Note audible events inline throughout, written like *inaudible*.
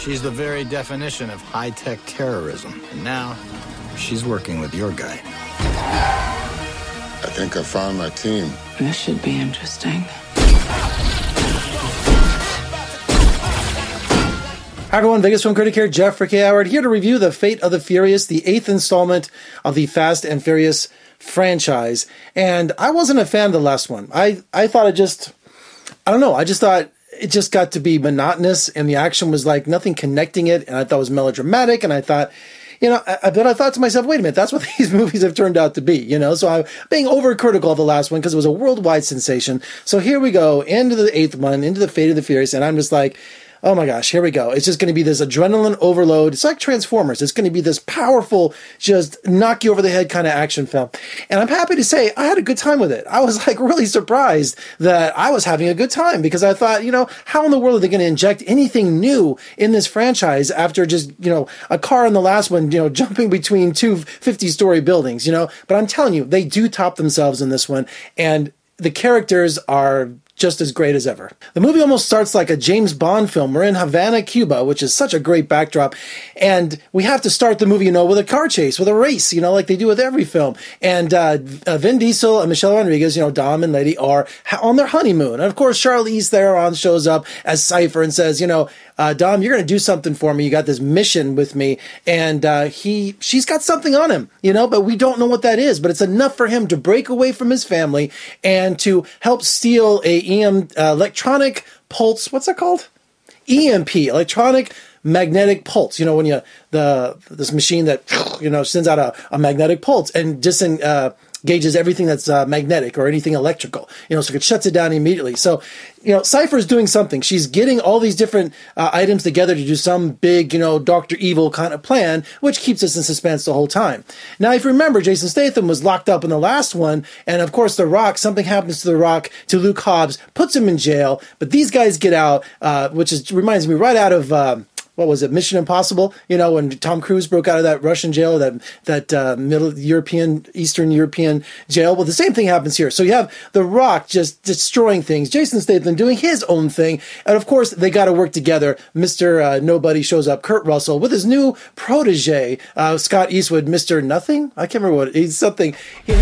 She's the very definition of high tech terrorism. And now, she's working with your guy. I think I found my team. This should be interesting. Hi everyone, Vegas film critic here, Jeffrey K. Howard, here to review The Fate of the Furious, the eighth installment of the Fast and Furious franchise. And I wasn't a fan of the last one. I, I thought it just, I don't know, I just thought it just got to be monotonous and the action was like nothing connecting it. And I thought it was melodramatic. And I thought, you know, I, but I thought to myself, wait a minute, that's what *laughs* these movies have turned out to be, you know? So I'm being overcritical of the last one because it was a worldwide sensation. So here we go into the eighth one, into the Fate of the Furious. And I'm just like, oh my gosh, here we go. It's just going to be this adrenaline overload. It's like Transformers. It's going to be this powerful, just knock you over the head kind of action film. And I'm happy to say I had a good time with it. I was *laughs* like really surprised that I was having a good time because I thought, you know, how in the world are they going to inject anything new in this franchise after just, you know, a car in the last one, you know, *laughs* jumping between two 50 story buildings, you know? But I'm telling you, they do top themselves in this one. And the characters are just as great as ever. The movie almost starts like a James Bond film. We're in Havana, Cuba, which is such a great backdrop. And we have to start the movie, you know, with a car chase, with a race, you know, like they do with every film. And uh, uh, Vin Diesel and Michelle Rodriguez, you know, Dom and Letty are on their honeymoon. And of course, Charlize Theron shows up as Cipher and says, you know, uh, Dom, you're going to do something for me. You got this mission with me, and uh, he, she's got something on him, you know, but we don't know what that is. But it's enough for him to break away from his family and to help steal a EM uh, electronic pulse. What's that called? EMP, electronic magnetic pulse. You know, when you the this machine that you know sends out a, a magnetic pulse and just uh, gauges everything that's uh, magnetic or anything electrical. You know, so it shuts it down immediately. So, you know, Cipher is doing something. She's getting all these different uh, items together to do some big, you know, Doctor Evil kind of plan, which keeps us in suspense the whole time. Now, if you remember, Jason Statham was locked up in the last one, and of course, The Rock. Something happens to The Rock to Luke Hobbs, puts him in jail. But these guys get out, uh, which is reminds me right out of um, what was it, Mission Impossible? You know, when Tom Cruise broke out of that Russian jail, that that uh, Middle European, Eastern European jail. Well, the same thing happens here. So you have The Rock just destroying things, Jason Statham doing his own thing, and of course they got to work together. Mister uh, Nobody shows up, Kurt Russell with his new protege, uh, Scott Eastwood, Mister Nothing. I can't remember what he's something. He,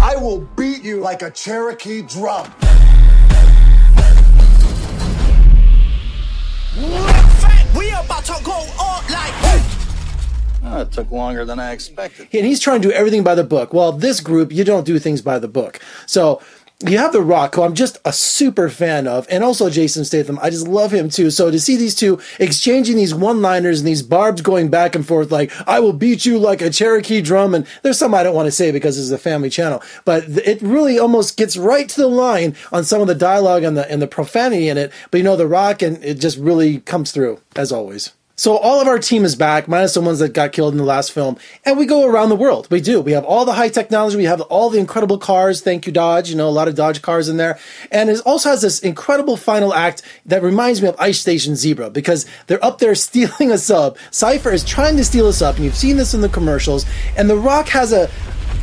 I will beat you like a Cherokee drum. About to go up like. Oh, it took longer than I expected. and he's trying to do everything by the book. Well, this group, you don't do things by the book. So you have The Rock, who I'm just a super fan of, and also Jason Statham. I just love him too. So to see these two exchanging these one-liners and these barbs going back and forth, like "I will beat you like a Cherokee drum," and there's some I don't want to say because this is a family channel, but it really almost gets right to the line on some of the dialogue and the and the profanity in it. But you know, The Rock, and it just really comes through as always. So all of our team is back, minus the ones that got killed in the last film, and we go around the world. We do. We have all the high technology. We have all the incredible cars. Thank you, Dodge. You know, a lot of Dodge cars in there, and it also has this incredible final act that reminds me of Ice Station Zebra because they're up there *laughs* stealing a sub. Cipher is trying to steal us up, and you've seen this in the commercials. And The Rock has a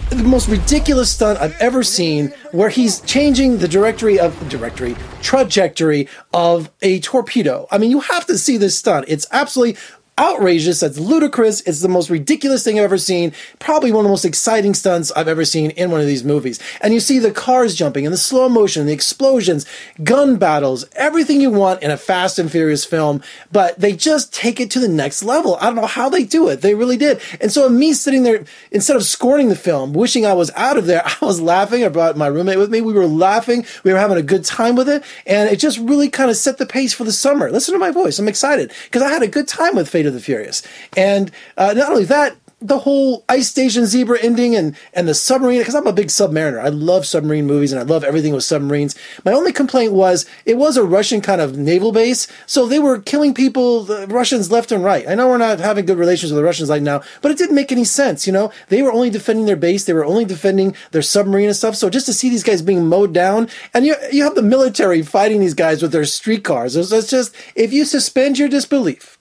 the most ridiculous stunt I've ever seen where he's changing the directory of directory trajectory of a torpedo. I mean, you have to see this stunt. It's absolutely outrageous. That's ludicrous. It's the most ridiculous thing I've ever seen. Probably one of the most exciting stunts I've ever seen in one of these movies. And you see the cars jumping and the slow motion, the explosions, gun battles, everything you want in a Fast and Furious film, but they just take it to the next level. I don't know how they do it. They really did. And so me sitting there, instead of scorning the film, wishing I was out of there, *laughs* I was laughing. I brought my roommate with me. We were laughing. We were having a good time with it. And it just really kind of set the pace for the summer. Listen to my voice. I'm excited because I had a good time with Fate of the Furious. And uh, not only that, the whole Ice Station Zebra ending and and the submarine because I'm a big submariner. I love submarine movies and I love everything with submarines. My only complaint was it was a Russian kind of naval base, so they were killing people, the Russians left and right. I know we're not having good relations with the Russians right now, but it didn't make any sense. You know, they were only defending their base, they were only defending their submarine and stuff. So just to see these guys being mowed down, and you you have the military fighting these guys with their streetcars. It's, it's just if you suspend your disbelief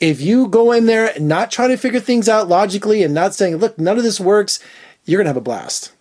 if you go in there and not trying to figure things out logically and not saying, look, none of this works, you're going to have a blast.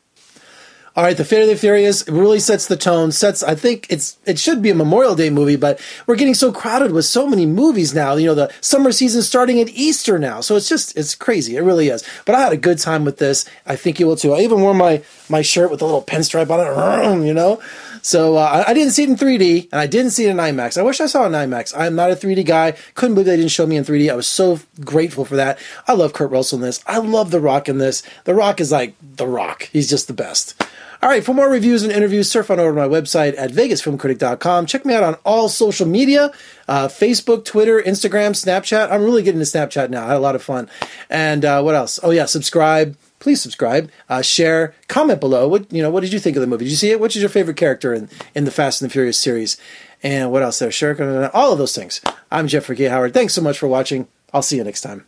All right, The Fate of the Furious really sets the tone. Sets, I think it's it should be a Memorial Day movie, but we're getting so crowded with so many movies now. You know, the summer season starting at Easter now, so it's just it's crazy. It really is. But I had a good time with this. I think you will too. I even wore my my shirt with a little pinstripe on it. You know, so uh, I, didn't see it in 3D, and I didn't see it in IMAX. I wish I saw it in IMAX. I'm not a 3D guy. Couldn't believe they didn't show me in 3D. I was so grateful for that. I love Kurt Russell in this. I love The Rock in this. The Rock is like The Rock. He's just the best. All right, for more reviews and interviews, surf on over to my website at vegasfilmcritic.com. Check me out on all social media uh, Facebook, Twitter, Instagram, Snapchat. I'm really getting to Snapchat now. I had a lot of fun. And uh, what else? Oh, yeah, subscribe. Please subscribe, uh, share, comment below. What you know? What did you think of the movie? Did you see it? Which is your favorite character in, in the Fast and the Furious series? And what else there? Share, all of those things. I'm Jeffrey K. Howard. Thanks so much for watching. I'll see you next time.